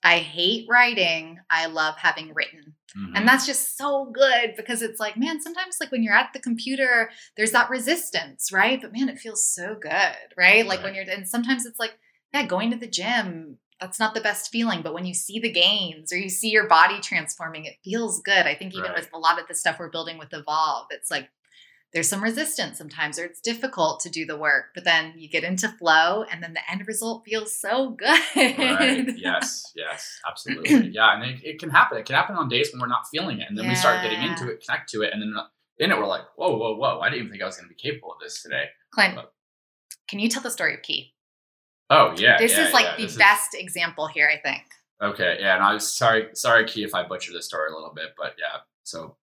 I hate writing. I love having written. Mhm. And that's just so good because it's like, man, sometimes like when you're at the computer, there's that resistance, right? But man, it feels so good, right? Like when you're and sometimes it's like, yeah, going to the gym, that's not the best feeling, but when you see the gains or you see your body transforming, it feels good. I think even Right. with a lot of the stuff we're building with Evolve, it's like there's some resistance sometimes or it's difficult to do the work, but then you get into flow and then the end result feels so good. right yes yes. Absolutely. Yeah and it, it can happen. It can happen on days when we're not feeling it and then we start getting into it connect to it and then uh, in it we're like whoa whoa whoa i didn't even think i was going to be capable of this today. Clint, can you tell the story of Key? oh yeah This yeah, is like yeah, the this is- best example here, I think. okay yeah and i was sorry sorry key if i butchered the story a little bit but yeah so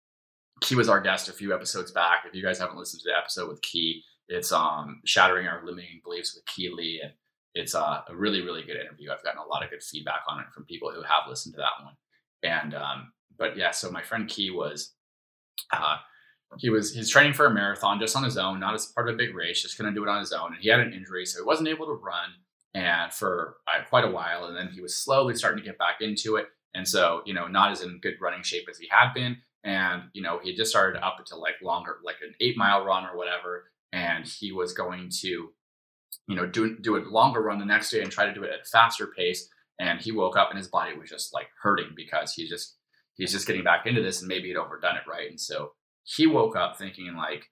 key was our guest a few episodes back. If you guys haven't listened to the episode with key it's um shattering our limiting beliefs with key lee and it's uh, a really really good interview. I've gotten a lot of good feedback on it from people who have listened to that one. And um but yeah so my friend key was uh he was he's training for a marathon just on his own not as part of a big race just going to do it on his own. And he had an injury so he wasn't able to run and for uh, quite a while. And then he was slowly starting to get back into it. And so you know not as in good running shape as he had been and you know he just started up to like longer like an eight mile run or whatever and he was going to you know, do do a longer run the next day and try to do it at a faster pace. And he woke up and his body was just like hurting because he's just he's just getting back into this and maybe he'd overdone it, right? And so he woke up thinking like,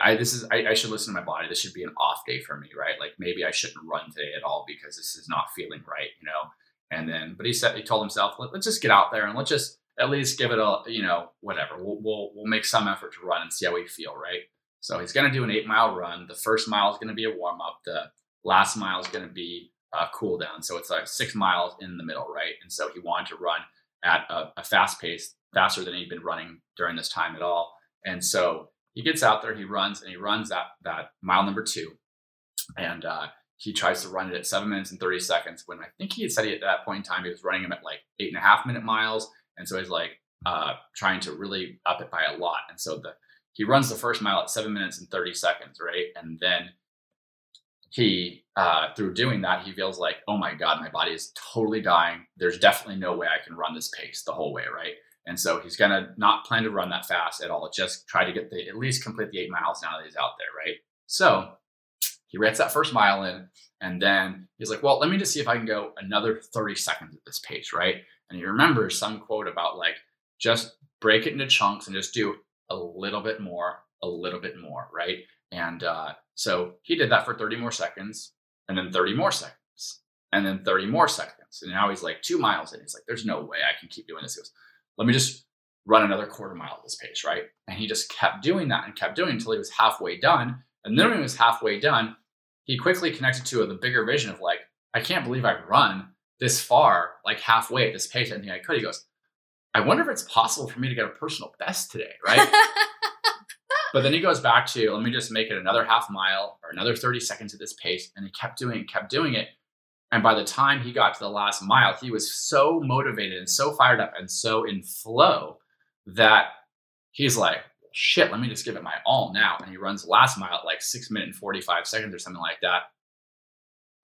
I this is I, I should listen to my body. This should be an off day for me, right? Like maybe I shouldn't run today at all because this is not feeling right, you know. And then, but he said he told himself, Let, us just get out there and let's just at least give it a you know whatever. We'll we'll we'll make some effort to run and see how we feel, right? So he's going to do an eight mile run. The first mile is going to be a warm up. The last mile is going to be a cool down. So it's like six miles in the middle, right? And so he wanted to run at a, a fast pace, faster than he'd been running during this time at all. And so he gets out there, he runs, and he runs that that mile number two, and uh, he tries to run it at seven minutes and thirty seconds. When I think he had said he, at that point in time he was running him at like eight and a half minute miles, and so he's like uh, trying to really up it by a lot. And so the he runs the first mile at seven minutes and 30 seconds, right? And then he, uh, through doing that, he feels like, oh my God, my body is totally dying. There's definitely no way I can run this pace the whole way, right? And so he's gonna not plan to run that fast at all. Just try to get the at least complete the eight miles now that he's out there, right? So he writes that first mile in, and then he's like, well, let me just see if I can go another 30 seconds at this pace, right? And he remembers some quote about like just break it into chunks and just do a little bit more, a little bit more, right? And uh, so he did that for 30 more seconds, and then 30 more seconds, and then 30 more seconds. And now he's like two miles in. He's like, there's no way I can keep doing this. He goes, let me just run another quarter mile at this pace, right? And he just kept doing that and kept doing it until he was halfway done. And then when he was halfway done, he quickly connected to the bigger vision of like, I can't believe I've run this far, like halfway at this pace. I think I could. He goes, I wonder if it's possible for me to get a personal best today, right? but then he goes back to, let me just make it another half mile or another 30 seconds at this pace. And he kept doing it, kept doing it. And by the time he got to the last mile, he was so motivated and so fired up and so in flow that he's like, shit, let me just give it my all now. And he runs last mile at like six minutes and 45 seconds or something like that.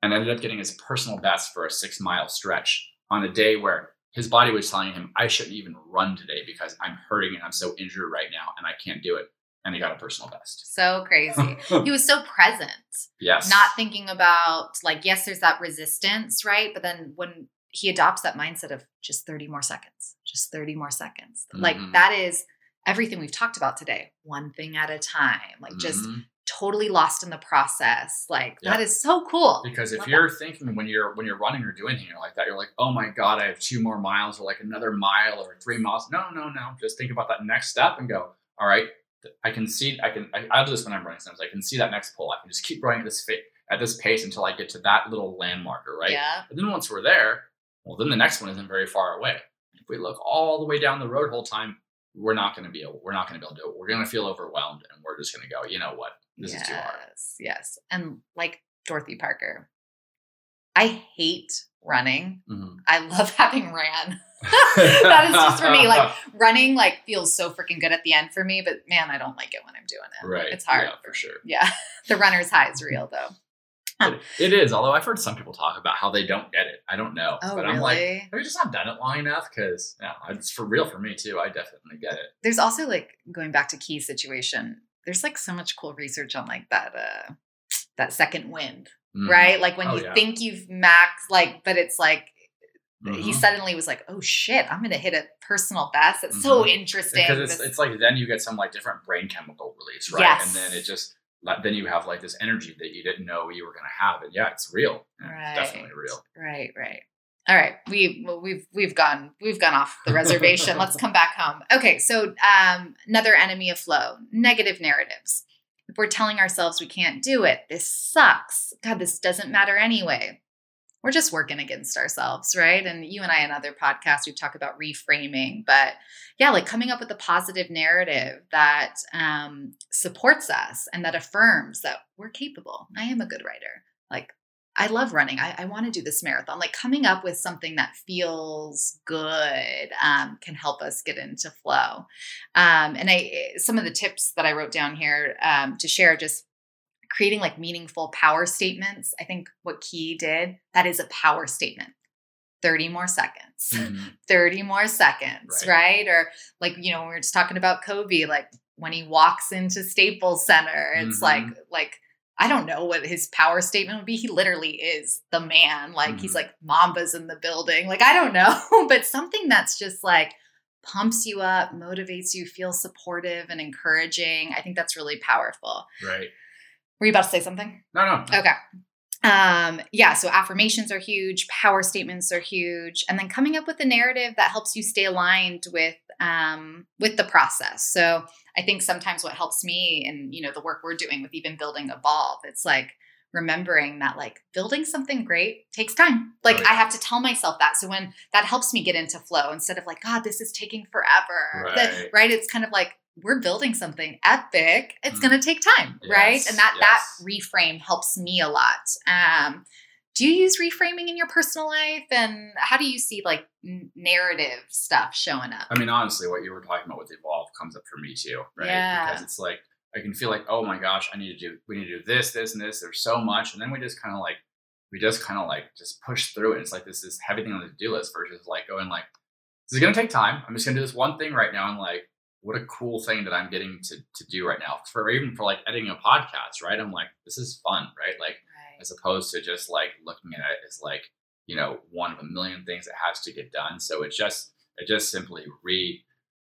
And ended up getting his personal best for a six mile stretch on a day where his body was telling him, I shouldn't even run today because I'm hurting and I'm so injured right now and I can't do it. And he got a personal best. So crazy. he was so present. Yes. Not thinking about, like, yes, there's that resistance, right? But then when he adopts that mindset of just 30 more seconds, just 30 more seconds, mm-hmm. like that is everything we've talked about today, one thing at a time, like mm-hmm. just totally lost in the process. Like that is so cool. Because if Love you're that. thinking when you're when you're running or doing anything like that, you're like, oh my god, I have two more miles or like another mile or three miles. No, no, no. Just think about that next step and go. All right, I can see. I can. I, I do this when I'm running. Sometimes I can see that next pole. I can just keep running at this fit at this pace until I get to that little landmarker, right? Yeah. But then once we're there, well, then the next one isn't very far away. If we look all the way down the road whole time, we're not going to be able. We're not going to be able to do it. We're going to feel overwhelmed, and we're just going to go. You know what? This yes, is too hard. Yes. And like Dorothy Parker, I hate running. Mm-hmm. I love having ran. that is just for me. Like running, like feels so freaking good at the end for me. But man, I don't like it when I'm doing it. Right. It's hard yeah, for sure. Yeah. the runner's high is real though. It, it is. Although I've heard some people talk about how they don't get it. I don't know. Oh, but I'm really? like, have you just not done it long enough? Because yeah, it's for real for me too. I definitely get it. There's also like going back to key situation there's like so much cool research on like that uh that second wind, mm-hmm. right? Like when oh, you yeah. think you've maxed, like, but it's like mm-hmm. he suddenly was like, "Oh shit, I'm gonna hit a personal best." It's mm-hmm. so interesting because it's, it's like then you get some like different brain chemical release, right? Yes. And then it just then you have like this energy that you didn't know you were gonna have, and yeah, it's real. Yeah, right. It's definitely real. Right. Right. All right, we we've we've gone we've gone off the reservation. Let's come back home. Okay, so um, another enemy of flow: negative narratives. If we're telling ourselves we can't do it, this sucks. God, this doesn't matter anyway. We're just working against ourselves, right? And you and I, in other podcasts, we talk about reframing, but yeah, like coming up with a positive narrative that um, supports us and that affirms that we're capable. I am a good writer. Like I love running. I, I want to do this marathon. Like coming up with something that feels good um, can help us get into flow. Um, and I, some of the tips that I wrote down here um, to share, just creating like meaningful power statements. I think what Key did that is a power statement. 30 more seconds, mm-hmm. 30 more seconds, right. right. Or like, you know, we were just talking about Kobe, like when he walks into Staples Center, it's mm-hmm. like, like, I don't know what his power statement would be. He literally is the man. Like mm-hmm. he's like Mamba's in the building. Like I don't know, but something that's just like pumps you up, motivates you, feels supportive and encouraging. I think that's really powerful. Right. Were you about to say something? No, no. Okay. Um, yeah, so affirmations are huge, power statements are huge, and then coming up with a narrative that helps you stay aligned with um, with the process. So I think sometimes what helps me and you know the work we're doing with even building Evolve, it's like remembering that like building something great takes time. Like. I have to tell myself that. So when that helps me get into flow instead of like, God, this is taking forever. Right. The, right? It's kind of like we're building something epic. It's mm. gonna take time, yes. right? And that yes. that reframe helps me a lot. Um, do you use reframing in your personal life and how do you see like narrative stuff showing up i mean honestly what you were talking about with evolve comes up for me too right yeah. because it's like I can feel like, oh my gosh, I need to do, we need to do this, this, and this. There's so much. And then we just kind of like, we just kind of like just push through it. It's like this is heavy thing on the to-do list versus like going like, this is going to take time. I'm just going to do this one thing right now. And like, what a cool thing that I'm getting to, to do right now for even for like editing a podcast, right? I'm like, this is fun, right? Like, right. as opposed to just like looking at it as like, you know, one of a million things that has to get done. So it just, it just simply re,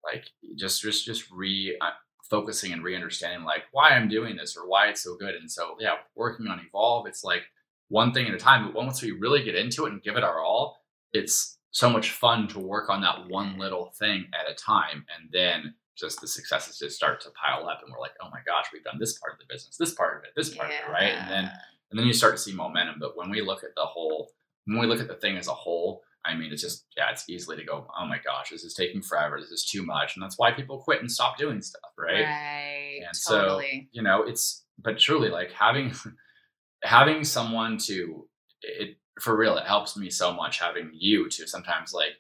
like, just, just, just re, uh, focusing and re-understanding like why I'm doing this or why it's so good. And so yeah, working on Evolve, it's like one thing at a time. But once we really get into it and give it our all, it's so much fun to work on that one little thing at a time. And then just the successes just start to pile up and we're like, oh my gosh, we've done this part of the business, this part of it, this part yeah. of it, right? And then and then you start to see momentum. But when we look at the whole, when we look at the thing as a whole, I mean, it's just, yeah, it's easily to go, oh my gosh, this is taking forever. This is too much. And that's why people quit and stop doing stuff, right? Right. And totally. so, you know, it's, but truly like having, having someone to, it, for real, it helps me so much having you to sometimes like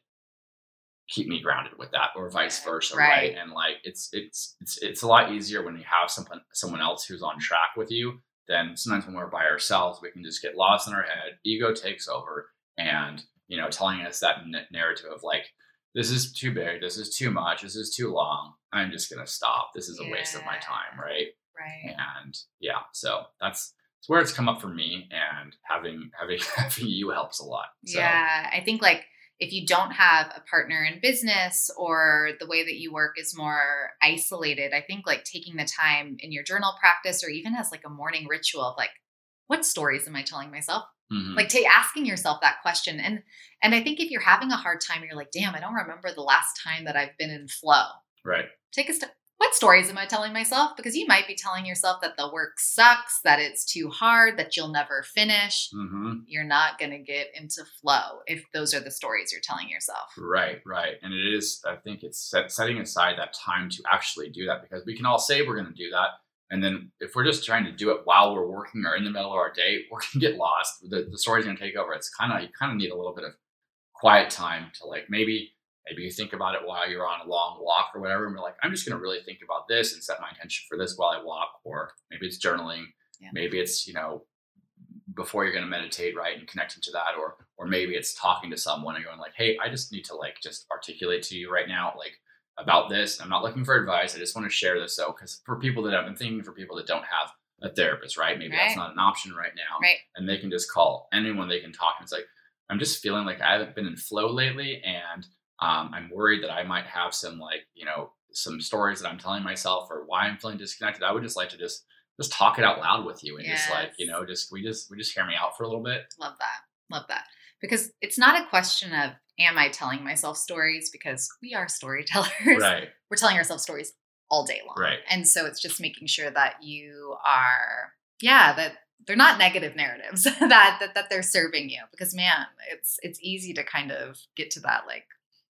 keep me grounded with that or vice versa. Right. right. And like, it's, it's, it's, it's a lot easier when you have someone, someone else who's on track with you than sometimes when we're by ourselves, we can just get lost in our head. Ego takes over and you know, telling us that n- narrative of like, this is too big, this is too much, this is too long. I'm just gonna stop. This is a yeah. waste of my time, right? Right. And yeah, so that's it's where it's come up for me, and having having having you helps a lot. So. Yeah, I think like if you don't have a partner in business or the way that you work is more isolated, I think like taking the time in your journal practice or even as like a morning ritual of like, what stories am I telling myself? Mm-hmm. Like to asking yourself that question. And and I think if you're having a hard time, you're like, damn, I don't remember the last time that I've been in flow. Right. Take a step. What stories am I telling myself? Because you might be telling yourself that the work sucks, that it's too hard, that you'll never finish. Mm-hmm. You're not going to get into flow if those are the stories you're telling yourself. Right, right. And it is, I think it's set, setting aside that time to actually do that because we can all say we're going to do that and then if we're just trying to do it while we're working or in the middle of our day, we're gonna get lost. The, the story's gonna take over. It's kind of you kind of need a little bit of quiet time to like maybe maybe you think about it while you're on a long walk or whatever, and you're like, I'm just gonna really think about this and set my intention for this while I walk, or maybe it's journaling, yeah. maybe it's you know before you're gonna meditate, right, and connecting to that, or or maybe it's talking to someone and going like, hey, I just need to like just articulate to you right now, like about this. I'm not looking for advice. I just want to share this so because for people that I've been thinking for people that don't have a therapist, right? Maybe right. that's not an option right now. Right. And they can just call anyone they can talk. And it's like, I'm just feeling like I haven't been in flow lately. And um, I'm worried that I might have some like, you know, some stories that I'm telling myself or why I'm feeling disconnected. I would just like to just just talk it out loud with you and yes. just like, you know, just we just we just hear me out for a little bit. Love that. Love that. Because it's not a question of am I telling myself stories? Because we are storytellers. Right. We're telling ourselves stories all day long. Right. And so it's just making sure that you are, yeah, that they're not negative narratives that, that that they're serving you. Because man, it's it's easy to kind of get to that like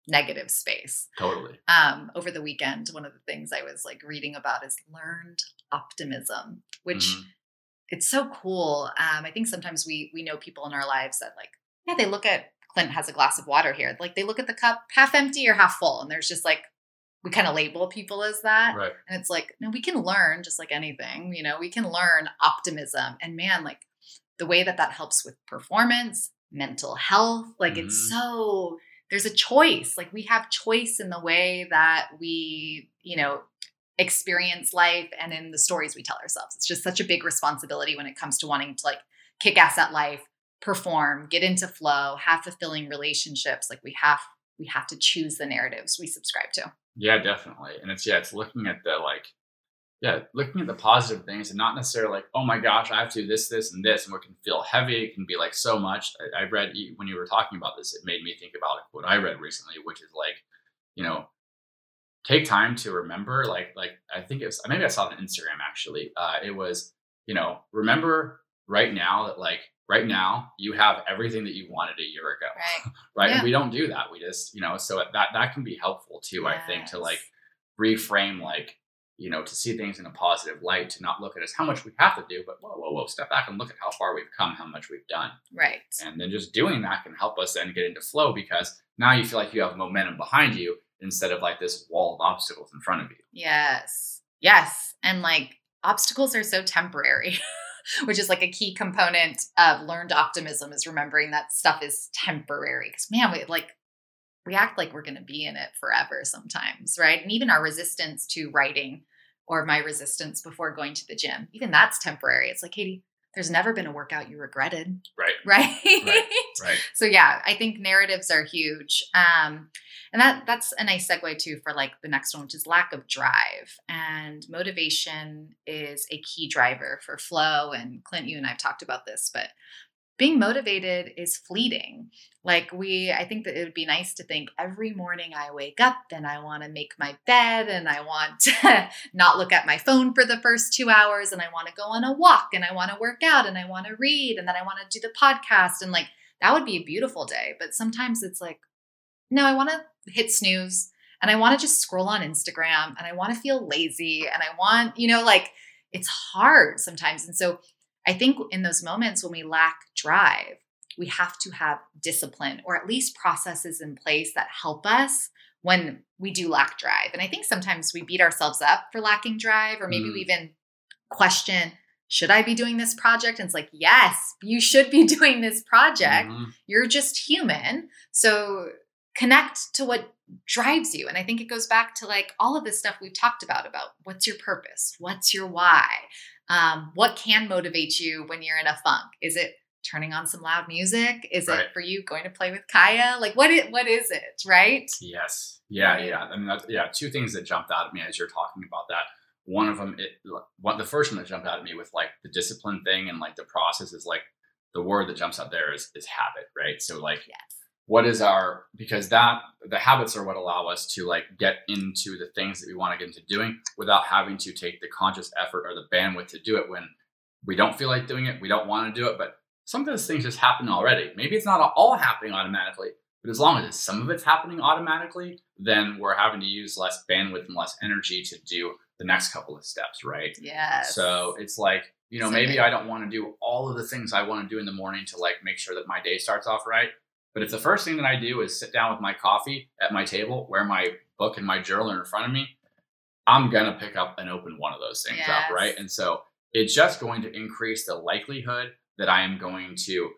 negative space. Totally. Um, over the weekend, one of the things I was like reading about is learned optimism, which mm-hmm. it's so cool. Um, I think sometimes we we know people in our lives that like, yeah, they look at Clint has a glass of water here. Like they look at the cup half empty or half full, and there's just like we kind of label people as that. Right. And it's like, no, we can learn just like anything, you know, we can learn optimism. And man, like the way that that helps with performance, mental health, like mm-hmm. it's so, there's a choice. Like we have choice in the way that we, you know, experience life and in the stories we tell ourselves. It's just such a big responsibility when it comes to wanting to like kick ass at life, perform, get into flow, have fulfilling relationships. Like we have we have to choose the narratives we subscribe to. Yeah, definitely. And it's yeah, it's looking at the like yeah, looking at the positive things and not necessarily like, oh my gosh, I have to do this, this, and this, and what can feel heavy. It can be like so much. I, I read when you were talking about this, it made me think about what I read recently, which is like, you know, take time to remember. Like, like I think it was maybe I saw it on Instagram actually. Uh, it was, you know, remember right now that like right now you have everything that you wanted a year ago, Right. right? Yeah. And we don't do that. We just, you know, so that that can be helpful too. I think to like reframe like you know to see things in a positive light to not look at us how much we have to do but whoa whoa whoa step back and look at how far we've come how much we've done Right. and then just doing that can help us then get into flow because now you feel like you have momentum behind you instead of like this wall of obstacles in front of you Yes. Yes. And like obstacles are so temporary, which is like a key component of learned optimism is remembering that stuff is temporary. Because man, we like we act like we're gonna be in it forever sometimes, right? And even our resistance to writing or my resistance before going to the gym, even that's temporary. It's like, Katie, there's never been a workout you regretted, right. Right? right. So yeah i think narratives are huge. Um and that that's a nice segue too for like the next one which is lack of drive. And motivation is a key driver for flow. And clint you and i've talked about this but being motivated is fleeting like we i think that it would be nice to think every morning i wake up and i want to make my bed and i want to not look at my phone for the first two hours and i want to go on a walk and i want to work out and i want to read and then i want to do the podcast and like that would be a beautiful day. But sometimes it's like, no, I want to hit snooze and I want to just scroll on Instagram and I want to feel lazy and I want, you know, like it's hard sometimes. And so I think in those moments when we lack drive, we have to have discipline or at least processes in place that help us when we do lack drive. And I think sometimes we beat ourselves up for lacking drive, or maybe Mm. we even question, should I be doing this project? And it's like, yes, you should be doing this project. Mhm. You're just human. So connect to what drives you. And I think it goes back to like all of this stuff we've talked about about what's your purpose? What's your why? Um, what can motivate you when you're in a funk? Is it turning on some loud music? Is Right. it for you going to play with Kaya? Like what it what is it, right? Yes. Yeah, yeah. I mean, that's, yeah. Two things that jumped out at me as you're talking about that. One of them, it, one, the first one that jumped out at me with like the discipline thing and like the process is like the word that jumps out there is is habit, right? So like, Yes. What is our because that the habits are what allow us to like get into the things that we want to get into doing without having to take the conscious effort or the bandwidth to do it when we don't feel like doing it, we don't want to do it, but some of those things just happen already. Maybe it's not all happening automatically, but as long as some of it's happening automatically, then we're having to use less bandwidth and less energy to do the next couple of steps, right? yeah So it's like, you know, So maybe good. I don't want to do all of the things I want to do in the morning to like make sure that my day starts off right. But if the first thing that I do is sit down with my coffee at my table, where my book and my journal are in front of me, I'm gonna pick up and open one of those things Yes. up, right? And so it's just going to increase the likelihood that I am going to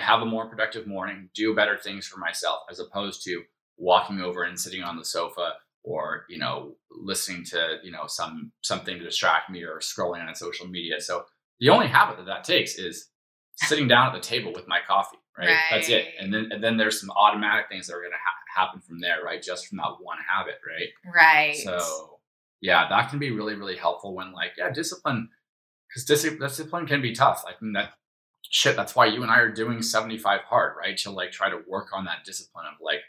have a more productive morning, do better things for myself, as opposed to walking over and sitting on the sofa or you know listening to you know some something to distract me or scrolling on social media. So the only habit that that takes is sitting down at the table with my coffee, right? That's it. And then and then there's some automatic things that are going to ha- happen from there, right? Just from that one habit, right? right. So yeah, that can be really, really helpful when like, yeah, discipline, because dis- discipline can be tough. I mean that shit. That's why you and I are doing 75 hard, right? To like try to work on that discipline of like,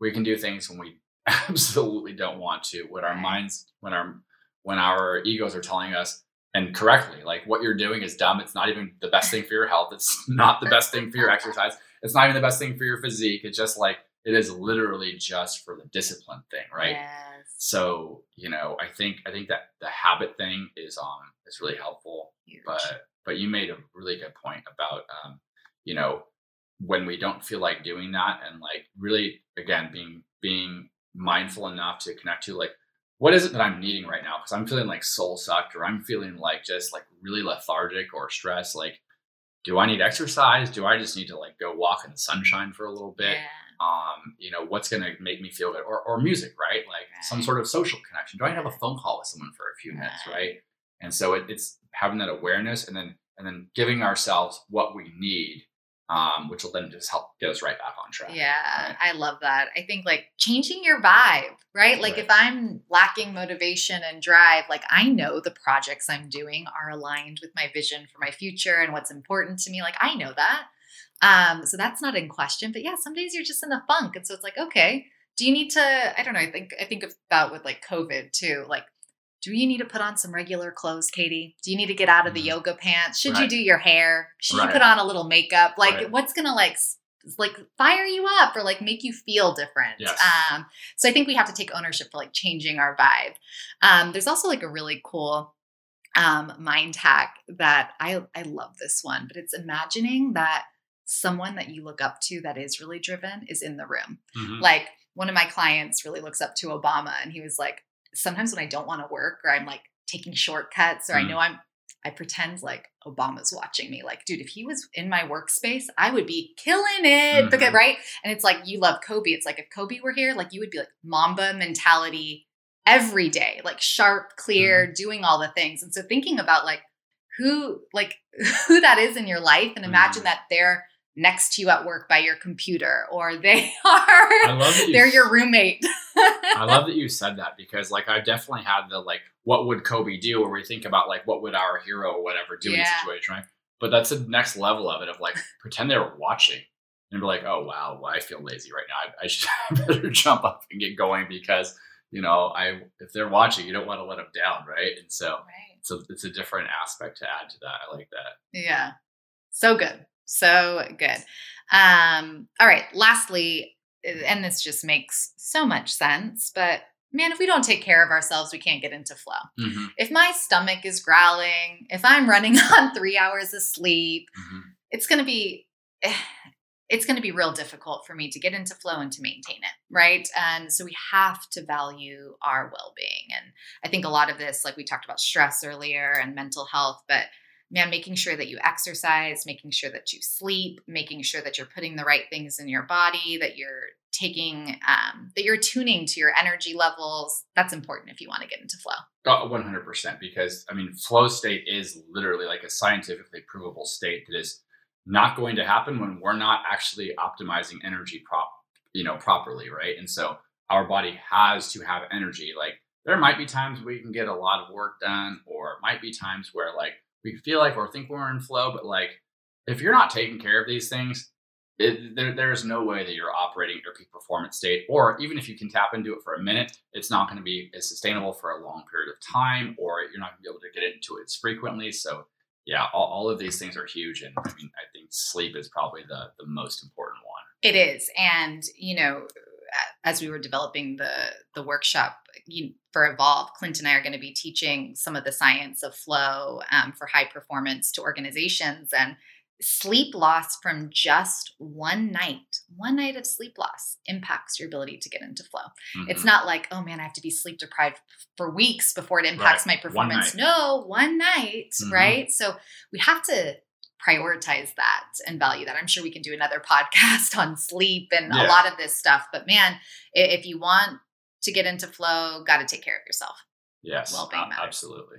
we can do things when we absolutely don't want to, when our Right. minds, when our, when our egos are telling us, and correctly, like what you're doing is dumb. It's not even the best thing for your health. It's not the best thing for your exercise. It's not even the best thing for your physique. It's just like, it is literally just for the discipline thing, right? Yes. so you know i think i think that the habit thing is um is really helpful Huge. but but you made a really good point about um you know when we don't feel like doing that and like really again being being mindful enough to connect to like what is it that i'm needing right now because i'm feeling like soul sucked or i'm feeling like just like really lethargic or stressed like do i need exercise do i just need to like go walk in the sunshine for a little bit yeah. um you know what's gonna make me feel good or, or music right like some sort of social connection? Do I have a phone call with someone for a few minutes, Right. right? And so it, it's having that awareness and then and then giving ourselves what we need, um, which will then just help get us right back on track. Yeah, Right. I love that. I think like changing your vibe, right? Like Right. if I'm lacking motivation and drive, like I know the projects I'm doing are aligned with my vision for my future and what's important to me. Like I know that. Um, so that's not in question. But yeah, some days you're just in a funk. And so it's like, okay, do you need to, I don't know, I think I think about with like COVID too. Like, do you need to put on some regular clothes, Katie? Do you need to get out of the Mhm. yoga pants? Should you do your hair? Should you put on a little makeup? Like Right. what's gonna like like fire you up or like make you feel different. Yes. Um, so I think we have to take ownership for like changing our vibe. Um, there's also like a really cool um, mind hack that I I love this one, but it's imagining that someone that you look up to that is really driven is in the room. Mhm. Like one of my clients really looks up to Obama, and he was like, sometimes when I don't want to work or I'm like taking shortcuts or I Mm. know I'm I pretend like Obama's watching me. Like, dude, if he was in my workspace, I would be killing it. Because, Mhm. right? And it's like you love Kobe. It's like if Kobe were here, like you would be like Mamba mentality every day, like sharp, clear, Mm-hmm. doing all the things. And so thinking about like who like who that is in your life and imagine Mhm. that they're next to you at work by your computer or they are love that you they're your roommate. I love that you said that because like I've definitely had the like what would Kobe do or we think about like what would our hero or whatever do in a situation, right? But that's the next level of it of like pretend they were watching and be like, oh wow, well, I feel lazy right now. I, I should better jump up and get going because you know I if they're watching, you don't want to let them down, right? And so right. so it's a different aspect to add to that. I like that. Yeah. So good. So good. Um, all right. Lastly, and this just makes so much sense, but man, if we don't take care of ourselves, we can't get into flow. Mm-hmm. If my stomach is growling, if I'm running on three hours of sleep, Mm-hmm. it's going to be it's going to be real difficult for me to get into flow and to maintain it right and so we have to value our well-being and i think a lot of this like we talked about stress earlier and mental health but man making sure that you exercise making sure that you sleep making sure that you're putting the right things in your body that you're taking um, that you're tuning to your energy levels. That's important if you want to get into flow. Oh, 100% because I mean flow state is literally like a scientifically provable state that is not going to happen when we're not actually optimizing energy prop you know properly right? And so our body has to have energy. Like there might be times we can get a lot of work done or might be times where like we feel like or think we're in flow but like if you're not taking care of these things it, there, there's no way that you're operating at your peak performance state or even if you can tap into it for a minute it's not going to be as sustainable for a long period of time or you're not going to be able to get into it as frequently. So yeah all, all of these things are huge and i mean i think sleep is probably the the most important one. It is, and you know, as we were developing the the workshop you, for Evolve, Clint and I are going to be teaching some of the science of flow um, for high performance to organizations and sleep loss from just one night, one night of sleep loss impacts your ability to get into flow. It's Mhm. not like, oh man, I have to be sleep deprived for weeks before it impacts my performance. night. No, one night, Mhm. right? So we have to prioritize that and value that. I'm sure we can do another podcast on sleep and a lot of this stuff. But man, if you want to get into flow, got to take care of yourself. yes well-being matters. absolutely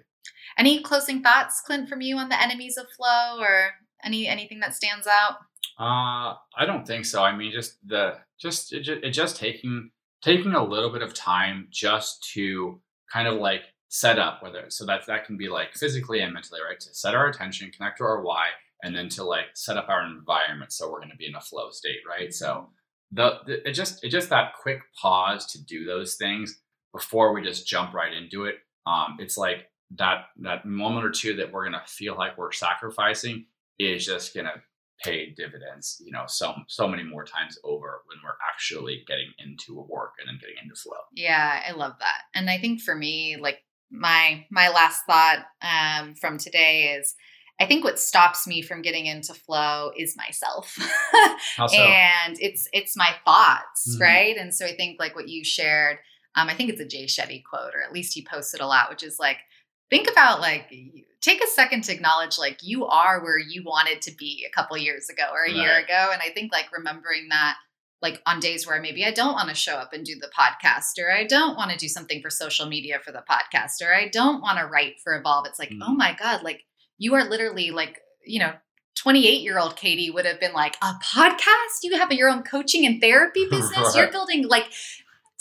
Any closing thoughts, Clint, from you on the enemies of flow or any anything that stands out? Uh, I don't think so. I mean, just the just it, ju- it just taking taking a little bit of time just to kind of like set up whether so that that can be like physically and mentally right to set our attention, connect to our why, and then to like set up our environment so we're going to be in a flow state, right? So the, the it just it just that quick pause to do those things before we just jump right into it. Um, it's like that that moment or two that we're gonna feel like we're sacrificing is just gonna pay dividends, you know, so so many more times over when we're actually getting into work and then getting into flow. Yeah, I love that. And I think for me, like my my last thought um, from today is, I think what stops me from getting into flow is myself, so? and it's it's my thoughts, Mhm. right? And so I think like what you shared, um, I think it's a Jay Shetty quote, or at least he posted a lot, which is like, think about like take a second to acknowledge like you are where you wanted to be a couple years ago or a year ago, and I think like remembering that like on days where maybe I don't want to show up and do the podcast, or I don't want to do something for social media for the podcast, or I don't want to write for Evolve. It's like, Mm. oh my God, like you are literally like, you know, 28 year old Katie would have been like, a podcast? You have your own coaching and therapy business? You're building like,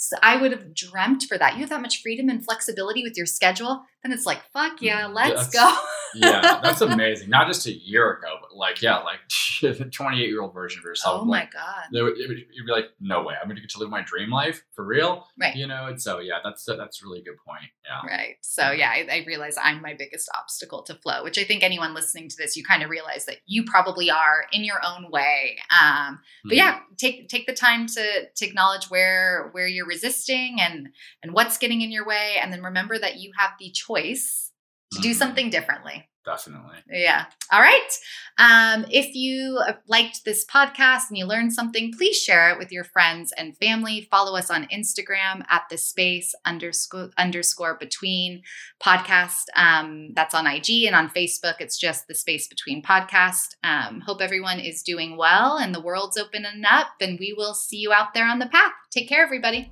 so I would have dreamt for that. You have that much freedom and flexibility with your schedule. Then it's like, fuck yeah, let's That's- go. yeah, that's amazing. Not just a year ago, but like, yeah, like the 28 year old version of yourself. oh my like, God. they would, it would, you'd be like, no way, I'm going to get to live my dream life for real. Right. You know, and so yeah, that's that's a really good point. Yeah. Right. So yeah, I, I realize I'm my biggest obstacle to flow, which I think anyone listening to this, you kind of realize that you probably are in your own way. Um, but Mhm. yeah, take take the time to to acknowledge where where you're resisting and and what's getting in your way, and then remember that you have the choice to do Mhm. something differently. definitely. Yeah. All right. Um, if you uh, liked this podcast and you learned something, please share it with your friends and family. Follow us on Instagram at the space underscore underscore between podcast. Um, that's on IG and on Facebook. It's just the space between podcast. Um, hope everyone is doing well and the world's opening up, and we will see you out there on the path. Take care, everybody.